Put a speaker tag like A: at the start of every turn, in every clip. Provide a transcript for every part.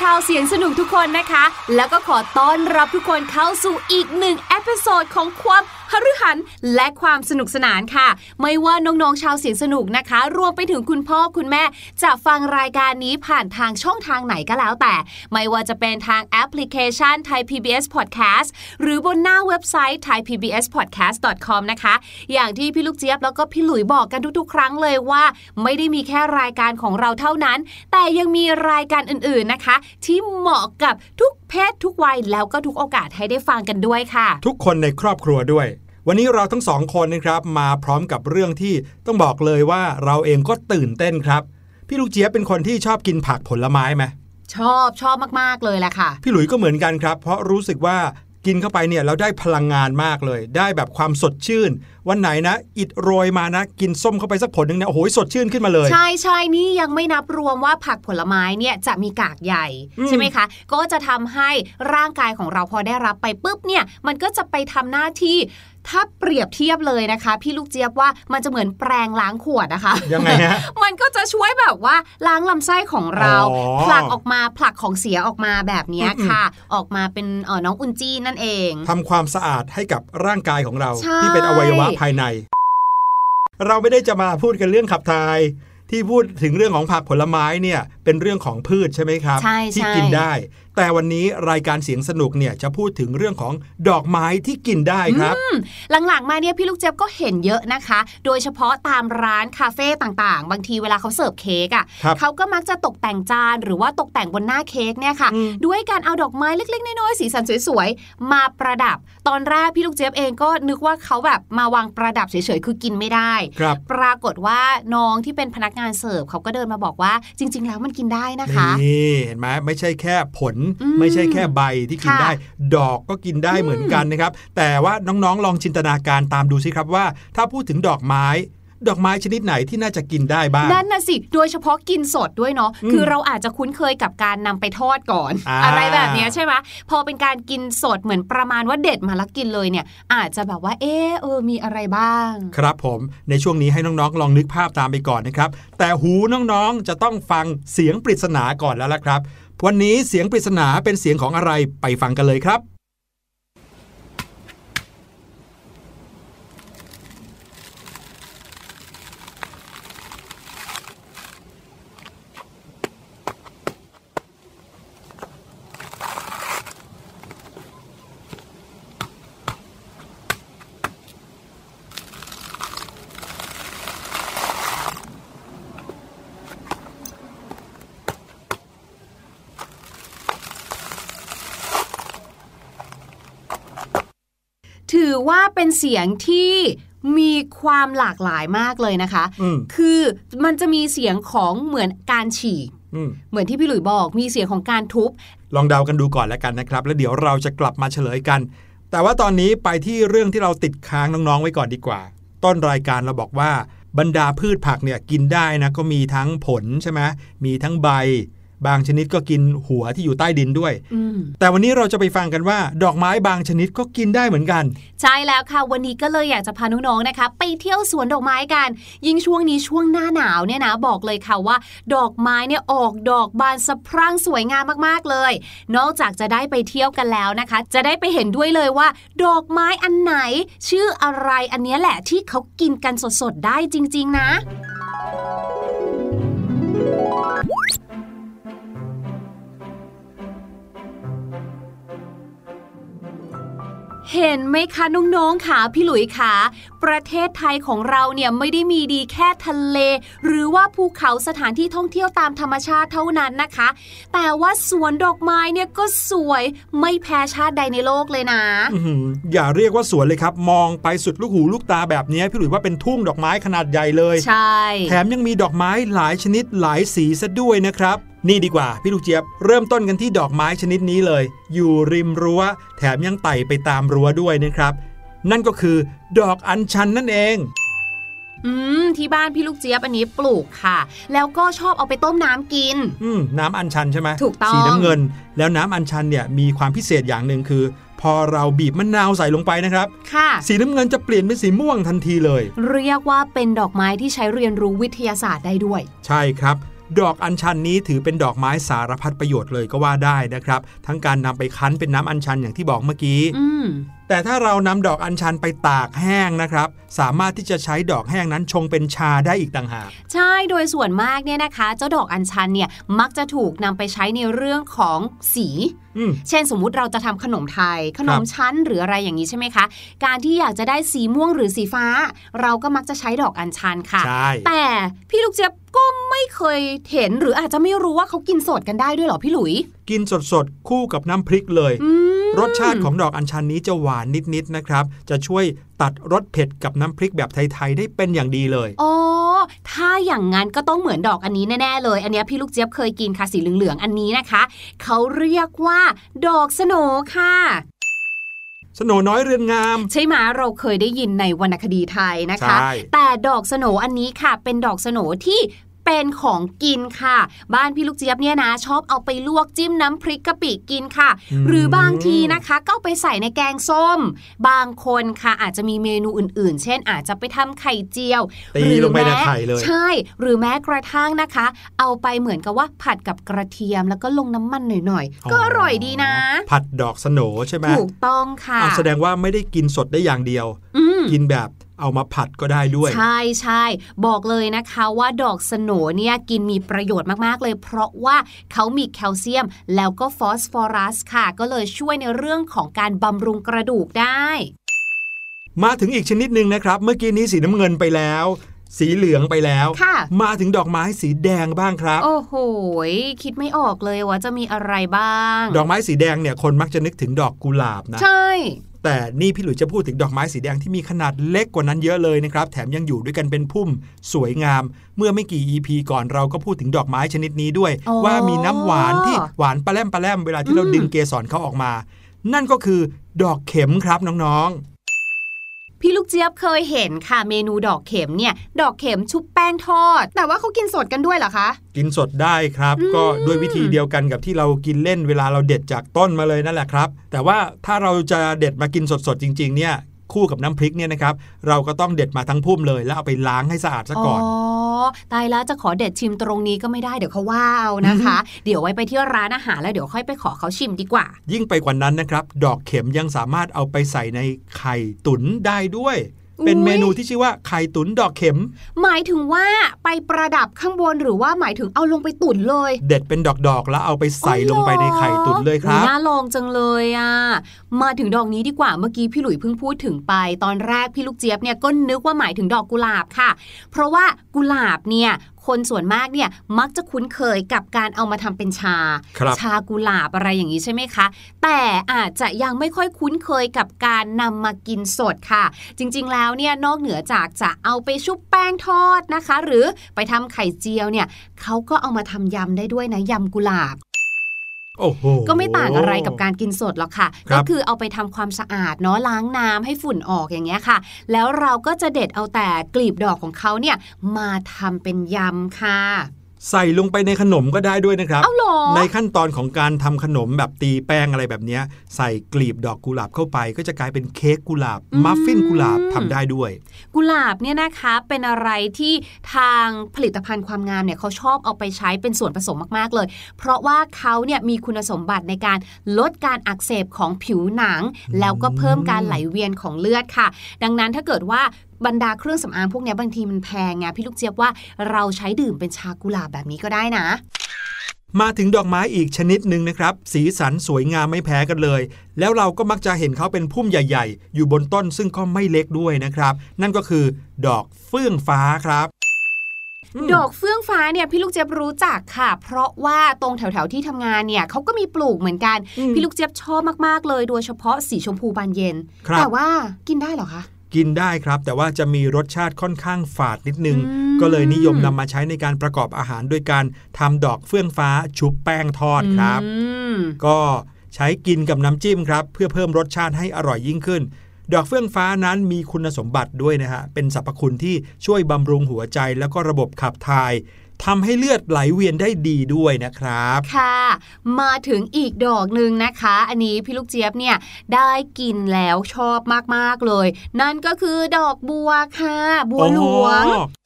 A: ชาวเสียงสนุกทุกคนนะคะ แล้วก็ขอต้อนรับทุกคนเข้าสู่อีกหนึ่ง episode ของความ หฤหรรษ์และความสนุกสนานค่ะ ไม่ว่าน้องๆชาวเสียงสนุกนะคะ รวมไปถึงคุณพ่อคุณแม่ จะฟังรายการนี้ผ่านทางช่องทางไหนก็แล้วแต่ ไม่ว่าจะเป็นทางแอปพลิเคชันไทย PBS Podcast หรือบนหน้าเว็บไซต์ thaipbspodcast.com นะคะ อย่างที่พี่ลูกเจี๊ยบแล้วก็พี่หลุยบอกกันทุกๆ ครั้งเลยว่า ไม่ได้มีแค่รายการของเราเท่านั้น แต่ยังมีรายการอื่นๆนะคะ ที่เหมาะกับทุกเพศทุกวัยแล้วก็ทุกโอกาสให้ได้ฟังกันด้วยค่ะ
B: ทุกคนในครอบครัวด้วย วันนี้เราทั้งสองคนนะครับมาพร้อมกับเรื่องที่ต้องบอกเลยว่าเราเองก็ตื่นเต้นครับ พี่ลูกเจี๊ยบเป็นคนที่ชอบกินผักผลไม้ไหม
A: ชอบชอบมากๆเลยแหละค่ะ
B: พี่หลุยก็เหมือนกันครับ เพราะรู้สึกว่ากินเข้าไปเนี่ยเราได้พลังงานมากเลย ได้แบบความสดชื่น วันไหนนะ อิดโรยมานะ กินส้มเข้าไปสักผลหนึ่งเนี่ยโอ้โหสดชื่นขึ้นมาเลย
A: ใช่ใช่นี่ยังไม่นับรวมว่าผักผลไม้เนี่ยจะมีกากใหญ่
B: อืม
A: ใช่ไหมคะ ก็จะทำให้ร่างกายของเราพอได้รับไปปุ๊บเนี่ยมันก็จะไปทำหน้าที่ ถ้าเปรียบเทียบเลยนะคะ พี่ลูกเจี๊ยบว่ามันจะเหมือนแปรงล้างขวดนะคะ
B: ยังไงฮะ
A: มันก็จะช่วยแบบว่าล้างลำไส้ของเรา
B: อ๋อ
A: ผลักออกมาผลักของเสียออกมาแบบเนี้ย
B: อืม
A: ค่ะ ออกมาเป็นเออน้องอุนจี้นั่นเอง
B: ทำความสะอาดให้กับร่างกายของเรา
A: ใช่
B: ที่เป็นอวัยวะภายใน เราไม่ได้จะมาพูดกันเรื่องขับถ่ายที่พูดถึงเรื่องของผักผลไม้เนี่ย เป็นเรื่องของพืชใช่ไหมครับ
A: ใช่
B: ที่
A: ใช่
B: กินได้ แต่วันนี้รายการเสียงสนุกเนี่ยจะพูดถึงเรื่องของดอกไม้ที่กินได้ครับ
A: หลังๆมาเนี่ยพี่ลูกเจี๊ยบก็เห็นเยอะนะคะ โดยเฉพาะตามร้านคาเฟ่ต่างๆ บางทีเวลาเขาเสิร์ฟเค้กอะ
B: ครั่ะบ
A: เขาก็มักจะตกแต่งจานหรือว่าตกแต่งบนหน้าเค้กเนี่ยค่ะ
B: อืม
A: ด้วยการเอาดอกไม้เล็กๆน้อยๆสีสันสวยๆมาประดับ ตอนแรกพี่ลูกเจี๊ยบเองก็นึกว่าเขาแบบมาวางประดับเฉยๆคือกินไม่ได้
B: ครับ
A: ปรากฏว่าน้องที่เป็นพนักงานเสิร์ฟเขาก็เดินมาบอกว่าจริง ๆ แล้วมันกินได้นะคะ
B: นี่เห็นไหมไม่ใช่แค่ผล
A: อืม
B: ไม่ใช่แค่ใบที่กิน
A: ค่ะ
B: ได้ ดอกก็กินได้เหมือนกันนะครับ แต่ว่าน้องๆลองจินตนาการตามดูสิครับว่า ถ้าพูดถึงดอกไม้ ดอกไม้ชนิดไหนที่น่าจะกินได้บ้าง
A: นั่นน่ะสิ โดยเฉพาะกินสดด้วยเนาะ
B: อืม
A: คือเราอาจจะคุ้นเคยกับการนำไปทอดก่อน
B: อ่า
A: อะไรแบบเนี้ยใช่ไหมพอเป็นการกินสดเหมือนประมาณว่าเด็ดมาแล้วกินเลยเนี่ย อาจจะแบบว่า เออเออมีอะไรบ้าง
B: ครับผมในช่วงนี้ให้น้องๆ ลองนึกภาพตามไปก่อนนะครับ แต่หูน้องๆจะต้องฟังเสียงปริศนาก่อนแล้วล่ะครับ วันนี้เสียงปริศนาเป็นเสียงของอะไรไปฟังกันเลยครับ
A: ถือ ว่าเป็นเสียงที่มีความหลากหลายมากเลยนะคะ
B: อืม
A: คือมันจะมีเสียงของเหมือนการฉีก
B: อืม
A: เหมือนที่พี่หลุยบอก มีเสียงของการทุบ
B: ลองเดากันดูก่อนแล้วกันนะครับ แล้วเดี๋ยวเราจะกลับมาเฉลยกัน แต่ว่าตอนนี้ไปที่เรื่องที่เราติดค้างน้องๆไว้ก่อนดีกว่า ต้นรายการเราบอกว่าบรรดาพืชผักเนี่ยกินได้นะก็มีทั้งผลใช่ไหมมีทั้งใบ บางชนิดก็กินหัวที่อยู่ใต้ดินด้วย
A: อืม
B: แต่วันนี้เราจะไปฟังกันว่า ดอกไม้บางชนิดก็กินได้เหมือนกัน
A: ใช่แล้วค่ะ วันนี้ก็เลยอยากจะพาน้องๆนะคะ ไปเที่ยวสวนดอกไม้กัน ยิ่งช่วงนี้ช่วงหน้าหนาวเนี่ยนะบอกเลยค่ะว่า ดอกไม้เนี่ยออกดอกบานสะพรั่งสวยงามมากๆเลย นอกจากจะได้ไปเที่ยวกันแล้วนะคะ จะได้ไปเห็นด้วยเลยว่า ดอกไม้อันไหน ชื่ออะไรอันเนี้ยแหละที่เขากินกันสดๆได้จริง ๆ นะ เห็นไหมคะน้องๆค่ะพี่หลุยค่ะประเทศไทยของเราเนี่ยไม่ได้มีดีแค่ทะเล หรือว่าภูเขาสถานที่ท่องเที่ยวตามธรรมชาติเท่านั้นนะคะ แต่ว่าสวนดอกไม้เนี่ยก็สวยไม่แพ้ชาติใดในโลกเลยนะ
B: อื้อหืออย่าเรียกว่าสวนเลยครับ มองไปสุดลูกหูลูกตาแบบนี้พี่หลุยว่าเป็นทุ่งดอกไม้ขนาดใหญ่เลย
A: ใช่
B: แถมยังมีดอกไม้หลายชนิดหลายสีซะด้วยนะครับนี่ดีกว่าพี่ลูกเจี๊ยบเริ่มต้นกันที่ดอกไม้ชนิดนี้เลย อยู่ริมรั้ว แถมยังไต่ไปตามรั้วด้วยนะครับ นั่นก็คือ ดอกอัญชันนั่นเอง
A: อืม ที่บ้านพี่ลูกเจี๊ยบอันนี้ปลูกค่ะ แล้วก็ชอบเอาไปต้มน้ำกิน
B: อืมน้ำอัญชันใช่ไหม
A: ถูกต้อง
B: สีน้ำเงิน แล้วน้ำอัญชันเนี่ยมีความพิเศษอย่างหนึ่งคือ พอเราบีบมะนาวใส่ลงไปนะครับ
A: ค่ะ
B: สีน้ำเงินจะเปลี่ยนเป็นสีม่วงทันทีเลย
A: เรียกว่าเป็นดอกไม้ที่ใช้เรียนรู้วิทยาศาสตร์ได้ด้วย
B: ใช่ครับ ดอกอัญชันนี้ถือเป็นดอกไม้สารพัดประโยชน์เลยก็ว่าได้นะครับ ทั้งการนำไปคั้นเป็นน้ำอัญชันอย่างที่บอกเมื่อกี้
A: อืม
B: แต่ถ้าเรานำดอกอัญชันไปตากแห้งนะครับ สามารถที่จะใช้ดอกแห้งนั้นชงเป็นชาได้อีกต่างหาก
A: ใช่โดยส่วนมากเนี่ยนะคะ เจ้าดอกอัญชันเนี่ยมักจะถูกนำไปใช้ในเรื่องของสี
B: อืม
A: เช่นสมมุติเราจะทำขนมไทย ขนมชั้นหรืออะไรอย่างนี้ใช่ไหมคะ การที่อยากจะได้สีม่วงหรือสีฟ้า เราก็มักจะใช้ดอกอัญชันค่ะ
B: ใช่
A: แต่พี่ลูกเจี๊ยบก็ไม่เคยเห็นหรืออาจจะไม่รู้ว่าเขากินสดกันได้ด้วยเหรอพี่หลุย
B: กินสดๆ คู่กับน้ำพริกเลย
A: อืม
B: รสชาติของดอกอัญชันนี้จะหวานนิดๆนะครับ จะช่วยตัดรสเผ็ดกับน้ำพริกแบบไทย ๆ ได้เป็นอย่างดีเลย
A: อ๋อ ถ้าอย่างนั้นก็ต้องเหมือนดอกอันนี้แน่ๆเลย อันเนี้ยพี่ลูกเจี๊ยบเคยกินค่ะสีเหลืองๆอันนี้นะคะ เขาเรียกว่า ดอกสโหนค่ะ
B: สโหนน้อยเรือนงาม
A: ใช่ไหมเราเคยได้ยินในวรรณคดีไทยนะคะ
B: ใช่
A: แต่ดอกสโหนอันนี้ค่ะ เป็นดอกสโหนที่ เป็นของกินค่ะ บ้านพี่ลูกเจี๊ยบเนี่ยนะชอบเอาไปลวกจิ้มน้ำพริกกะปิกินค่ะ หรือบางทีนะคะก็เอาไปใส่ในแกงส้ม บางคนค่ะอาจจะมีเมนูอื่น ๆ เช่น อาจจะไปทำไข่เจียว
B: ตี
A: หรือ
B: ลงไปใน
A: แม้
B: ไข่เลย
A: ใช่ หรือแม้กระทั่งนะคะ เอาไปเหมือนกับว่าผัดกับกระเทียมแล้วก็ลงน้ำมันหน่อยๆก็อร่อยดีนะ
B: ผัดดอกสโหนใช่ไหม
A: ถูกต้องค่ะ
B: อ้าวแสดงว่าไม่ได้กินสดได้อย่างเดียว
A: อืม
B: กินแบบ เอามาผัดก็ได้ด้วย
A: ใช่ใช่บอกเลยนะคะว่าดอกสโหนเนี่ยกินมีประโยชน์มากๆเลย เพราะว่าเขามีแคลเซียมแล้วก็ฟอสฟอรัสค่ะ ก็เลยช่วยในเรื่องของการบำรุงกระดูกได้
B: มาถึงอีกชนิดหนึ่งนะครับ เมื่อกี้นี้สีน้ำเงินไปแล้วสีเหลืองไปแล้ว
A: ค่ะ
B: มาถึงดอกไม้สีแดงบ้างครับ
A: โอ้โห คิดไม่ออกเลยว่าจะมีอะไรบ้าง
B: ดอกไม้สีแดงเนี่ยคนมักจะนึกถึงดอกกุหลาบนะ
A: ใช่
B: แต่นี่พี่หลุยจะพูดถึงดอกไม้สีแดงที่มีขนาดเล็กกว่านั้นเยอะเลยนะครับ แถมยังอยู่ด้วยกันเป็นพุ่มสวยงาม เมื่อไม่กี่ EP ก่อนเราก็พูดถึงดอกไม้ชนิดนี้ด้วย
A: อ๋อ
B: ว่ามีน้ำหวานที่หวานปลาแรมปลาแรมเวลาที่เรา
A: อืม
B: ดึงเกสรเขาออกมา นั่นก็คือดอกเข็มครับน้อง
A: พี่ลูกเจี๊ยบเคยเห็นค่ะเมนูดอกเข็มเนี่ย ดอกเข็มชุบแป้งทอด แต่ว่าเขากินสดกันด้วยเหรอคะ
B: ๆกินสดได้ครับ
A: อืม
B: ก็ด้วยวิธีเดียวกันกับที่เรากินเล่นเวลาเราเด็ดจากต้นมาเลยนั่นแหละครับ แต่ว่าถ้าเราจะเด็ดมากินสดๆจริง ๆ เนี่ย คู่กับน้ำพริกเนี่ยนะครับเราก็ต้องเด็ดมาทั้งพุ่มเลย แล้วเอาไปล้างให้สะอาดซะก่อน
A: อ๋อตายแล้วจะขอเด็ดชิมตรงนี้ก็ไม่ได้เดี๋ยวเขาว่าเอานะคะ เดี๋ยวไว้ไปที่ร้านอาหารแล้วเดี๋ยวค่อยไปขอเขาชิมดีกว่า
B: ยิ่งไปกว่านั้นนะครับดอกเข็มยังสามารถเอาไปใส่ในไข่ตุ๋นได้ด้วย เป็น
A: อุ๊ย
B: เมนูที่ชื่อว่าไข่ตุ๋นดอกเข็ม
A: หมายถึงว่าไปประดับข้างบนหรือว่าหมายถึงเอาลงไปตุ๋นเลย
B: เด็ดเป็นดอกๆแล้วเอาไปใส่ลงไปในไข่ตุ๋นเลยครับ
A: น่าลองจังเลยอะมาถึงดอกนี้ดีกว่าเมื่อกี้พี่หลุยเพิ่งพูดถึงไป ตอนแรกพี่ลูกเจี๊ยบเนี่ยก็นึกว่าหมายถึงดอกกุหลาบค่ะ เพราะว่ากุหลาบเนี่ย คนส่วนมากเนี่ยมักจะคุ้นเคยกับการเอามาทำเป็นชา
B: ครับ
A: ชากุหลาบอะไรอย่างนี้ใช่ไหมคะ แต่อาจจะยังไม่ค่อยคุ้นเคยกับการนำมากินสดค่ะ จริงๆแล้วเนี่ยนอกเหนือจากจะเอาไปชุบแป้งทอดนะคะ หรือไปทำไข่เจียวเนี่ยเขาก็เอามาทำยำได้ด้วยนะยำกุหลาบ
B: โอ้โห
A: ก็ไม่ต่างอะไรกับการกินสดหรอกค่ะ
B: ครับ
A: ก็คือเอาไปทำความสะอาดเนาะล้างน้ำให้ฝุ่นออกอย่างเงี้ยค่ะ แล้วเราก็จะเด็ดเอาแต่กลีบดอกของเขาเนี่ยมาทำเป็นยำค่ะ
B: ใส่ลงไปในขนมก็ได้ด้วยนะครับ
A: เอาเหรอ
B: ในขั้นตอนของการทำขนมแบบตีแป้งอะไรแบบเนี้ยใส่กลีบดอกกุหลาบเข้าไป ก็จะกลายเป็นเค้กกุหลาบมัฟฟินกุหลาบทำได้ด้วย
A: กุหลาบเนี่ยนะคะเป็นอะไรที่ทางผลิตภัณฑ์ความงามเนี่ยเขาชอบเอาไปใช้เป็นส่วนผสมมากๆเลย เพราะว่าเขาเนี่ยมีคุณสมบัติในการลดการอักเสบของผิวหนัง แล้วก็เพิ่มการไหลเวียนของเลือดค่ะ ดังนั้นถ้าเกิดว่า บรรดาเครื่องสำอางพวกเนี้ยบางทีมันแพงไงพี่ลูกเจี๊ยบว่าเราใช้ดื่มเป็นชากุหลาบแบบนี้ก็ได้นะ
B: มาถึงดอกไม้อีกชนิดหนึ่งนะครับ สีสันสวยงามไม่แพ้กันเลย แล้วเราก็มักจะเห็นเขาเป็นพุ่มใหญ่ ๆ อยู่บนต้นซึ่งก็ไม่เล็กด้วยนะครับ นั่นก็คือ ดอกเฟื่องฟ้าครับอืม
A: ดอกเฟื่องฟ้าเนี่ยพี่ลูกเจี๊ยบรู้จักค่ะ เพราะว่าตรงแถวๆที่ทำงานเนี่ยเขาก็มีปลูกเหมือนกัน
B: อืม
A: พี่ลูกเจี๊ยบชอบมากๆเลย โดยเฉพาะสีชมพูบานเย็น
B: ครับ
A: แต่ว่ากินได้เหรอคะ
B: กินได้ครับ แต่ว่าจะมีรสชาติค่อนข้างฝาดนิดนึง
A: อืม
B: ก็เลยนิยมนำมาใช้ในการประกอบอาหารด้วยการทำดอกเฟื่องฟ้าชุบแป้งทอดครับ
A: อืม
B: ก็ใช้กินกับน้ำจิ้มครับ เพื่อเพิ่มรสชาติให้อร่อยยิ่งขึ้น ดอกเฟื่องฟ้านั้นมีคุณสมบัติด้วยนะฮะเป็นสรรพคุณที่ช่วยบำรุงหัวใจแล้วก็ระบบขับถ่าย ทำให้เลือดไหลเวียนได้ดีด้วยนะครับ
A: ค่ะ มาถึงอีกดอกหนึ่งนะคะ อันนี้พี่ลูกเจี๊ยบเนี่ยได้กินแล้วชอบมากๆเลย นั่นก็คือดอกบัวค่ะ บัวหลวง
B: อ๋อ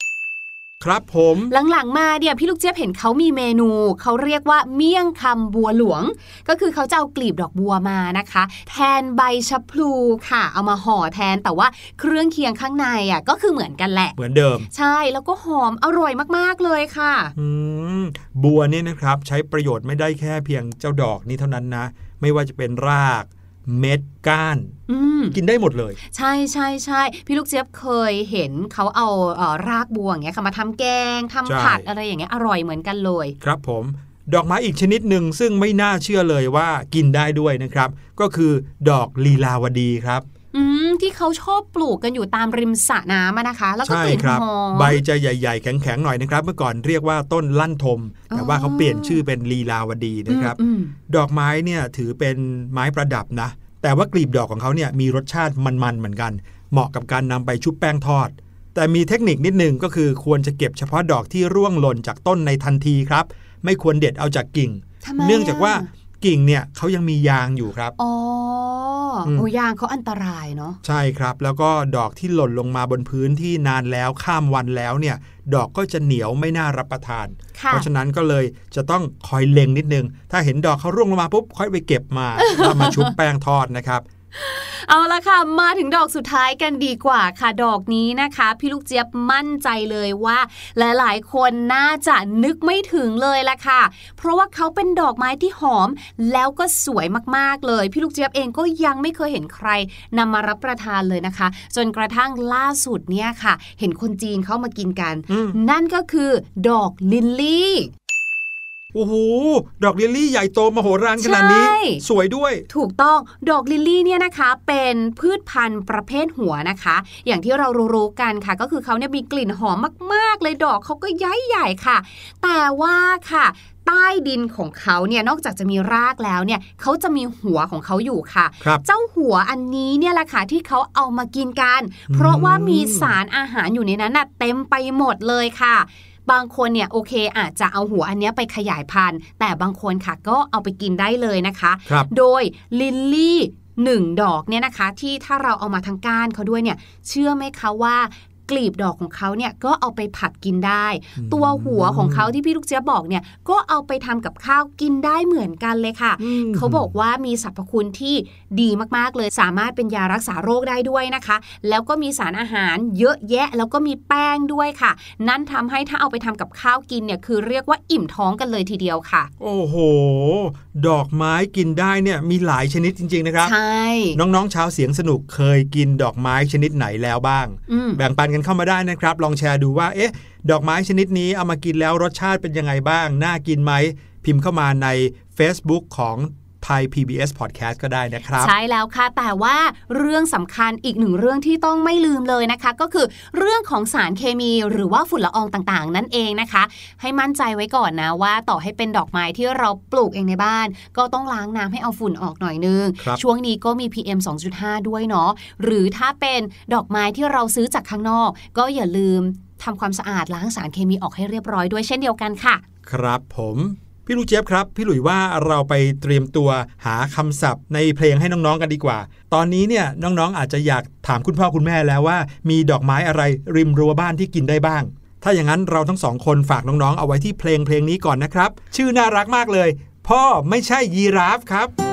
B: ครับผม
A: หลังๆมาเนี่ยพี่ลูกเจี๊ยบเห็นเขามีเมนู เขาเรียกว่าเมี่ยงคำบัวหลวง ก็คือเขาจะเอากลีบดอกบัวมานะคะ แทนใบชะพลูค่ะ เอามาห่อแทนแต่ว่าเครื่องเคียงข้างในอะก็คือเหมือนกันแหละ
B: เหมือนเดิม
A: ใช่แล้วก็หอมอร่อยมากๆเลยค่ะ
B: อืมบัวเนี่ยนะครับใช้ประโยชน์ไม่ได้แค่เพียงเจ้าดอกนี้เท่านั้นนะ ไม่ว่าจะเป็นราก เม็ดก้าน
A: อืม
B: กินได้หมดเลย
A: ใช่ใช่ใช่พี่ลูกเจี๊ยบเคยเห็นเขาเอาเอ่อรากบัวอย่างเงี้ยค่ะมาทำแกงทำ
B: ใช่
A: ผัดอะไรอย่างเงี้ยอร่อยเหมือนกันเลย
B: ครับผมดอกไม้อีกชนิดหนึ่งซึ่งไม่น่าเชื่อเลยว่ากินได้ด้วยนะครับ ก็คือดอกลีลาวดีครับ
A: อืมที่เขาชอบปลูกกันอยู่ตามริมสระน้ำอะนะคะ แล้วก็
B: ใช่
A: กลิ่น
B: ครับ
A: หอม
B: ใบจะใหญ่ ๆ แข็งๆหน่อยนะครับ เมื่อก่อนเรียกว่าต้นลั่นทม แต่ว่าเขาเปลี่ยนชื่อเป็นลีลาวดีนะครับ
A: อืม
B: ดอกไม้เนี่ยถือเป็นไม้ประดับนะ แต่ว่ากลีบดอกของเขาเนี่ยมีรสชาติมันๆเหมือนกัน เหมาะกับการนำไปชุบแป้งทอด แต่มีเทคนิคนิดนึงก็คือควรจะเก็บเฉพาะดอกที่ร่วงหล่นจากต้นในทันทีครับ ไม่ควรเด็ดเอาจากกิ่ง
A: ทำไม
B: เนื่องจากว่า
A: อะ
B: กิ่งเนี่ยเขายังมียางอยู่ครับ
A: อ๋ออ
B: ม
A: โอ้ยางเขาอันตรายเนาะ
B: ใช่ครับ แล้วก็ดอกที่หล่นลงมาบนพื้นที่นานแล้วข้ามวันแล้วเนี่ย ดอกก็จะเหนียวไม่น่ารับประทาน
A: ค่ะ
B: เพราะฉะนั้นก็เลยจะต้องคอยเล็งนิดนึง ถ้าเห็นดอกเขาร่วงลงมาปุ๊บค่อยไปเก็บมาแล้วมาชุบแป้งทอดนะครับ
A: เอาละค่ะ มาถึงดอกสุดท้ายกันดีกว่าค่ะ ดอกนี้นะคะ พี่ลูกเจี๊ยบมั่นใจเลยว่า หลายๆ คนน่าจะนึกไม่ถึงเลยละค่ะ เพราะว่าเขาเป็นดอกไม้ที่หอม แล้วก็สวยมากๆเลย พี่ลูกเจี๊ยบเองก็ยังไม่เคยเห็นใครนำมารับประทานเลยนะคะ จนกระทั่งล่าสุดเนี่ยค่ะ เห็นคนจีนเข้ามากินกัน
B: อืม
A: นั่นก็คือ ดอกลิลลี่
B: โอ้โห ดอกลิลลี่ใหญ่โตมโหฬารขนาดนี้
A: ใช่
B: สวยด้วย
A: ถูกต้อง ดอกลิลลี่เนี่ยนะคะ เป็นพืชพันธุ์ประเภทหัวนะคะ อย่างที่เรารู้ๆกันค่ะ ก็คือเขาเนี่ยมีกลิ่นหอมมาก ๆ เลยดอกเขาก็ใหญ๊ใหญ่ค่ะ แต่ว่าค่ะใต้ดินของเขาเนี่ยนอกจากจะมีรากแล้วเนี่ยเขาจะมีหัวของเขาอยู่ค่ะ
B: ครับ
A: เจ้าหัวอันนี้เนี่ยแหละค่ะที่เขาเอามากินกัน เพราะว่ามีสารอาหารอยู่ในนั้นน่ะเต็มไปหมดเลยค่ะ บางคนเนี่ยโอเคอาจจะเอาหัวอันเนี้ยไปขยายพันธุ์ แต่บางคนค่ะก็เอาไปกินได้เลยนะคะ
B: ครับ
A: โดยลิลลี่หนึ่งดอกเนี่ยนะคะที่ถ้าเราเอามาทั้งก้านเขาด้วยเนี่ยเชื่อไหมคะว่า กลีบดอกของเขาเนี่ยก็เอาไปผัดกินได้
B: อืม
A: ตัวหัวของเขาที่พี่ลูกเจี๊ยบบอกเนี่ยก็เอาไปทำกับข้าวกินได้เหมือนกันเลยค่ะ
B: อืม
A: เขาบอกว่ามีสรรพคุณที่ดีมากๆเลยสามารถเป็นยารักษาโรคได้ด้วยนะคะ แล้วก็มีสารอาหารเยอะแยะ แล้วก็มีแป้งด้วยค่ะ นั่นทำให้ถ้าเอาไปทำกับข้าวกินเนี่ยคือเรียกว่าอิ่มท้องกันเลยทีเดียวค่ะ
B: โอ้โห ดอกไม้กินได้เนี่ยมีหลายชนิดจริง ๆ นะครับ
A: ใช่
B: น้องๆชาวเสียงสนุกเคยกินดอกไม้ชนิดไหนแล้วบ้าง
A: อืม
B: แบ่งปันกันเข้ามาได้นะครับ ลองแชร์ดูว่าเอ๊ะ ดอกไม้ชนิดนี้เอามากินแล้วรสชาติเป็นยังไงบ้าง น่ากินไหม พิมพ์เข้ามาใน Facebook ของ ไทย PBS Podcast ก็ได้นะครับ
A: ใช่แล้วค่ะ แต่ว่าเรื่องสำคัญอีกหนึ่งเรื่องที่ต้องไม่ลืมเลยนะคะ ก็คือเรื่องของสารเคมีหรือว่าฝุ่นละอองต่างๆ นั่นเองนะคะ ให้มั่นใจไว้ก่อนนะว่าต่อให้เป็นดอกไม้ที่เราปลูกเองในบ้าน ก็ต้องล้างน้ำให้เอาฝุ่นออกหน่อยนึง
B: ครับ
A: ช่วงนี้ก็มี PM 2.5 ด้วยเนาะหรือถ้าเป็นดอกไม้ที่เราซื้อจากข้างนอก ก็อย่าลืมทำความสะอาดล้างสารเคมีออกให้เรียบร้อยด้วยเช่นเดียวกันค่ะ
B: ครับผม พี่ลูกเจี๊ยบครับ พี่หลุยว่าเราไปเตรียมตัวหาคำศัพท์ในเพลงให้น้องๆกันดีกว่า ตอนนี้เนี่ยน้องๆอาจจะอยากถามคุณพ่อคุณแม่แล้วว่า มีดอกไม้อะไรริมรั้วบ้านที่กินได้บ้าง ถ้าอย่างนั้นเราทั้งสองคนฝากน้องๆ เอาไว้ที่เพลงเพลงนี้ก่อนนะครับ ชื่อน่ารักมากเลย พ่อไม่ใช่ยีราฟครับ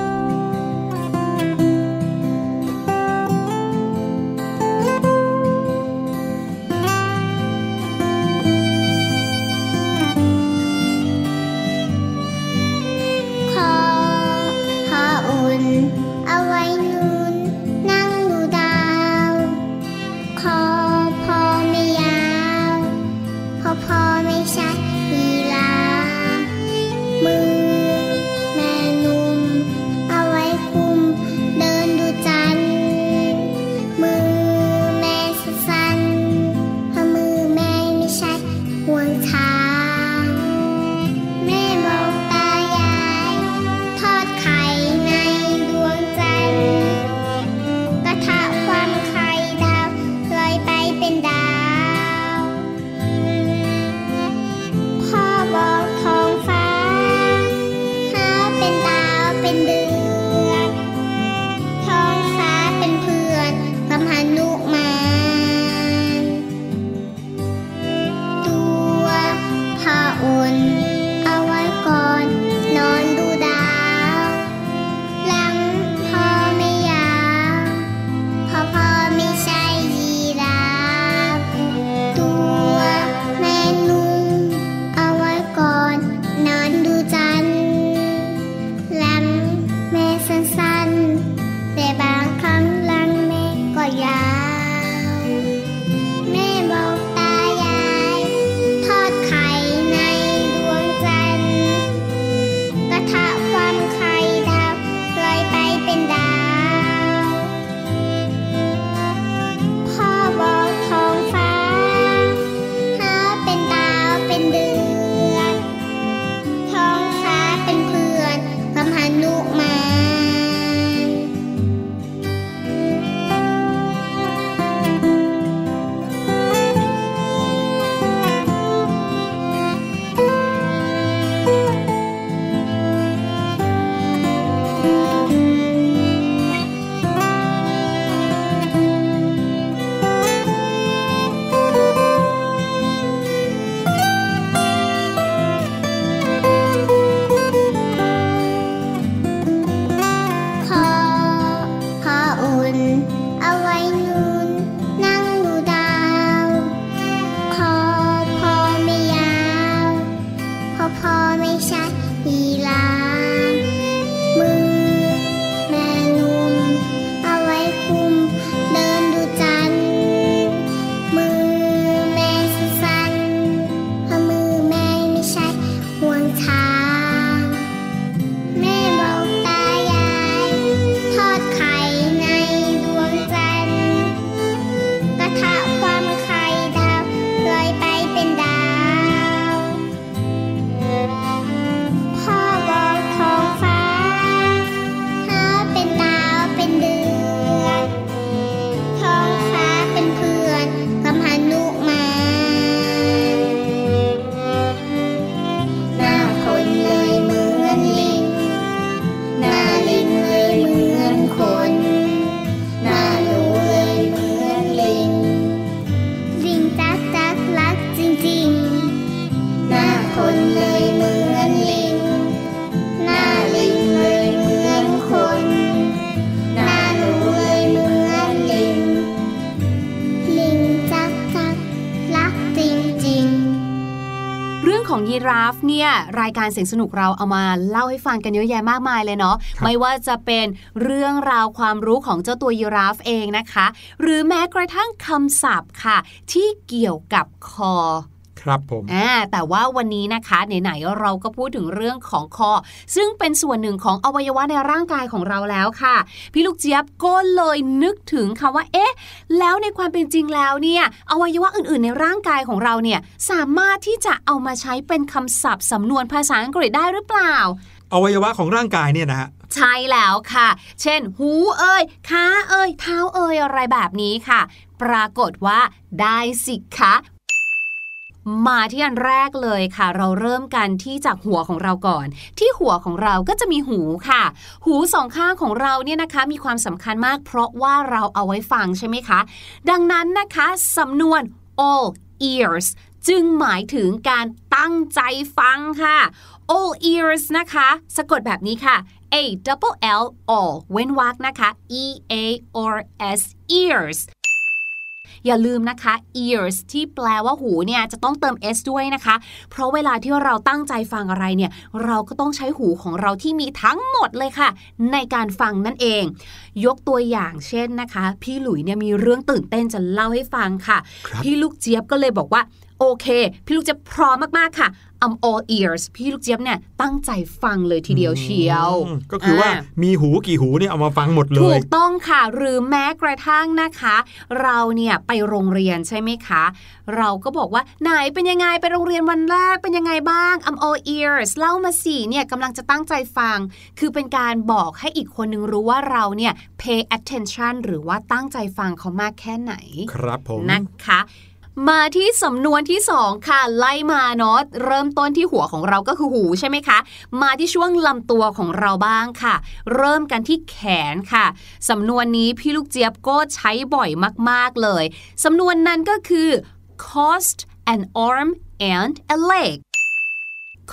B: า
C: ยการ
A: เสียงสนุกเราเอามาเล่าให้ฟังกันเยอะแยะมากมายเลยเนาะไม่ว่าจะเป็นเรื่องราวความรู้ของเจ้าตัวยีราฟเองนะคะ หรือแม้กระทั่งคำศัพท์ค่ะ ที่เกี่ยวกับคอ
B: ครับผม
A: อ่าแต่ว่าวันนี้นะคะไหนๆเราก็พูดถึงเรื่องของคอ ซึ่งเป็นส่วนหนึ่งของอวัยวะในร่างกายของเราแล้วค่ะ พี่ลูกเจี๊ยบก็เลยนึกถึงคำว่า เอ๊ะ แล้วในความเป็นจริงแล้วเนี่ยอวัยวะอื่นๆ ในร่างกายของเราเนี่ยสามารถที่จะเอามาใช้เป็นคำศัพท์สำนวนภาษาอังกฤษได้หรือเปล่า
B: อวัยวะของร่างกายเนี่ยนะฮะ
A: ใช่แล้วค่ะ เช่น หูเอ่ยขาเอ่ยเท้าเอ่ยอะไรแบบนี้ค่ะ ปรากฏว่าได้สิคะ มาที่อันแรกเลยค่ะ เราเริ่มกันที่จากหัวของเราก่อน ที่หัวของเราก็จะมีหูค่ะ หูสองข้างของเราเนี่ยนะคะ มีความสำคัญมาก เพราะว่าเราเอาไว้ฟังใช่ไหมคะ ดังนั้นนะคะสำนวน all ears จึงหมายถึงการตั้งใจฟังค่ะ all ears นะคะ สะกดแบบนี้ค่ะ a double l all เว้นวรรคนะคะ e a r s ears อย่าลืมนะคะ ears ที่แปลว่าหูเนี่ยจะต้องเติม s ด้วยนะคะ เพราะเวลาที่เราตั้งใจฟังอะไรเนี่ยเราก็ต้องใช้หูของเราที่มีทั้งหมดเลยค่ะ ในการฟังนั่นเอง ยกตัวอย่างเช่นนะคะ พี่หลุยเนี่ยมีเรื่องตื่นเต้นจะเล่าให้ฟังค่ะ
B: ครับ
A: พี่ลูกเจี๊ยบก็เลยบอกว่าโอเค พี่ลูกเจี๊ยบพร้อมมาก ๆ ค่ะ I'm all ears พี่ลูกเจี๊ยบเนี่ยตั้งใจฟังเลยทีเดียวเชียว
B: อืมก็คือว่าามีหูกี่หูเนี่ยเอามาฟังหมดเล
A: ถู
B: ย
A: กต้องค่ะ หรือแม้กระทั่งนะคะ เราเนี่ยไปโรงเรียนใช่ไหมคะ เราก็บอกว่าไหนเป็นยังไงไปโรงเรียนวันแรกเป็นยังไงบ้าง I'm all ears เล่ามาสิเนี่ยกำลังจะตั้งใจฟัง คือเป็นการบอกให้อีกคนนึงรู้ว่าเราเนี่ย pay attention หรือว่าตั้งใจฟังเขามากแค่ไหน
B: ครับผม
A: นะคะ มาที่สำนวนที่สองค่ะ ไล่มาเนาะเริ่มต้นที่หัวของเราก็คือหูใช่ไหมคะ มาที่ช่วงลำตัวของเราบ้างค่ะ เริ่มกันที่แขนค่ะสำนวนนี้พี่ลูกเจี๊ยบก็ใช้บ่อยมากๆเลยสำนวนนั้นก็คือ cost an arm and a leg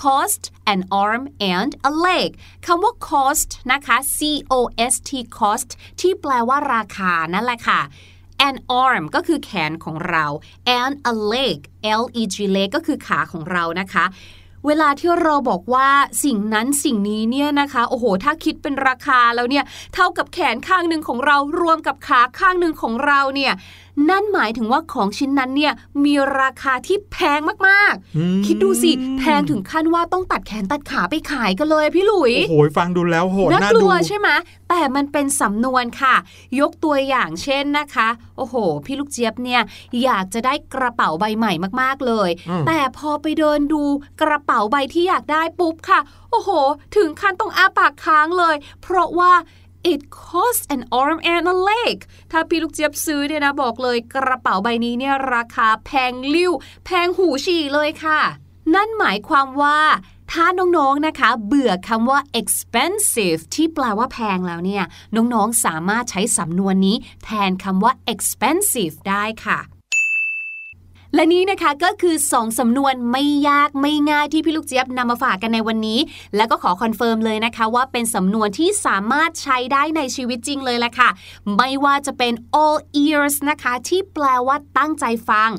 A: cost an arm and a leg คำว่า cost นะคะ c o s t cost ที่แปลว่าราคานั่นแหละค่ะ an arm ก็คือแขนของเรา and a leg l e g leg ก็คือขาของเรานะคะเวลาที่เราบอกว่าสิ่งนั้นสิ่งนี้เนี่ยนะคะโอ้โห ถ้าคิดเป็นราคาแล้วเนี่ยเท่ากับแขนข้างหนึ่งของเรารวมกับขาข้างหนึ่งของเราเนี่ย นั่นหมายถึงว่าของชิ้นนั้นเนี่ยมีราคาที่แพงมาก
B: อืม
A: ๆคิดดูสิ แพงถึงขั้นว่าต้องตัดแขนตัดขาไปขายกันเลยพี่หลุย
B: โอ้โหฟังดูแล้วโหด
A: น่า
B: น่าก
A: ลั
B: ดู
A: วใช่ไหมแต่มันเป็นสำนวนค่ะ ยกตัวอย่างเช่นนะคะ โอ้โห พี่ลูกเจี๊ยบเนี่ยอยากจะได้กระเป๋าใบใหม่มากๆเลย
B: อืม
A: แต่พอไปเดินดูกระเป๋าใบที่อยากได้ปุ๊บค่ะ โอ้โห ถึงขั้นต้องอ้าปากค้างเลย เพราะว่า it costs an arm and a leg ถ้าพี่ลูกเจี๊ยบซื้อเนี่ยนะบอกเลยกระเป๋าใบนี้เนี่ยราคาแพงลิ่ว แพงหูฉี่เลยค่ะ นั่นหมายความว่าถ้าน้องๆ นะคะ เบื่อคำว่า expensive ที่แปลว่าแพงแล้วเนี่ย น้องๆ สามารถใช้สำนวนนี้แทนคำว่า expensive ได้ค่ะ และนี้นะคะก็คือ 2 สำนวนไม่ยากไม่ง่ายที่พี่ลูกเจี๊ยบนำมาฝากกันในวันนี้ แล้วก็ขอ confirm เลยนะคะ ว่าเป็นสำนวนที่สามารถใช้ได้ในชีวิตจริงเลยแหละค่ะ ไม่ว่าจะเป็น all ears นะคะ ที่แปลว่าตั้งใจฟัง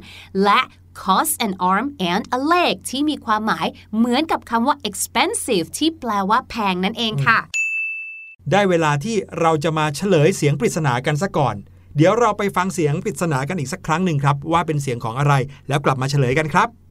A: และ cost an arm and a leg ที่มีความหมายเหมือนกับคำว่า expensive ที่แปลว่าแพงนั่นเองค่ะ
B: ได้เวลาที่เราจะมาเฉลยเสียงปริศนากันซะก่อน เดี๋ยวเราไปฟังเสียงปริศนากันอีกสักครั้งหนึ่งครับว่าเป็นเสียงของอะไร แล้วกลับมาเฉลยกันครับ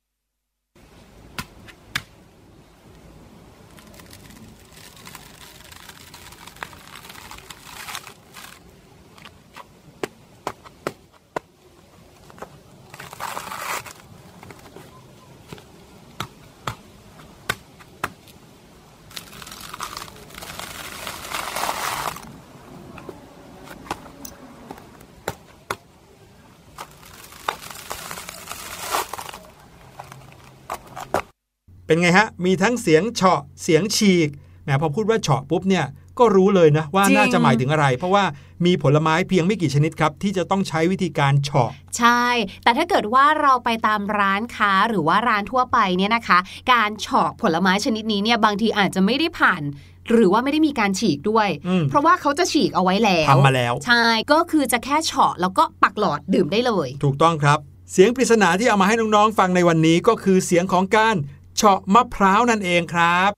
B: ไงฮะ มีทั้งเสียงเฉาะเสียงฉีกแหมพอพูดว่าเฉาะปุ๊บเนี่ยก็รู้เลยนะว่า
A: จริง
B: น่าจะหมายถึงอะไร เพราะว่ามีผลไม้เพียงไม่กี่ชนิดครับ ที่จะต้องใช้วิธีการเฉาะ
A: ใช่ แต่ถ้าเกิดว่าเราไปตามร้านค้าหรือว่าร้านทั่วไปเนี่ยนะคะ การเฉาะผลไม้ชนิดนี้เนี่ยบางทีอาจจะไม่ได้ผ่านหรือว่าไม่ได้มีการฉีกด้วย
B: อืม
A: เพราะว่าเขาจะฉีกเอาไว้แล้ว
B: ทำมาแล้ว
A: ใช่ ก็คือจะแค่เฉาะแล้วก็ปักหลอดดื่มได้เลย
B: ถูกต้องครับ เสียงปริศนาที่เอามาให้น้องๆฟังในวันนี้ก็คือเสียงของการ เฉาะมะพร้าวนั่นเองครับ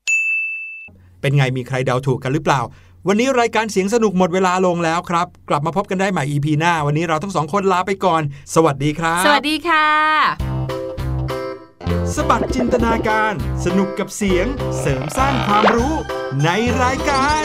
B: เป็นไงมีใครเดาถูกกันหรือเปล่า วันนี้รายการเสียงสนุกหมดเวลาลงแล้วครับ กลับมาพบกันได้ใหม่ EP หน้า วันนี้เราทั้งสองคนลาไปก่อน สวัสดีครับ
A: สวัสดีค่ะ
B: สบัดจินตนาการ สนุกกับเสียง เสริมสร้างความรู้ในรายการ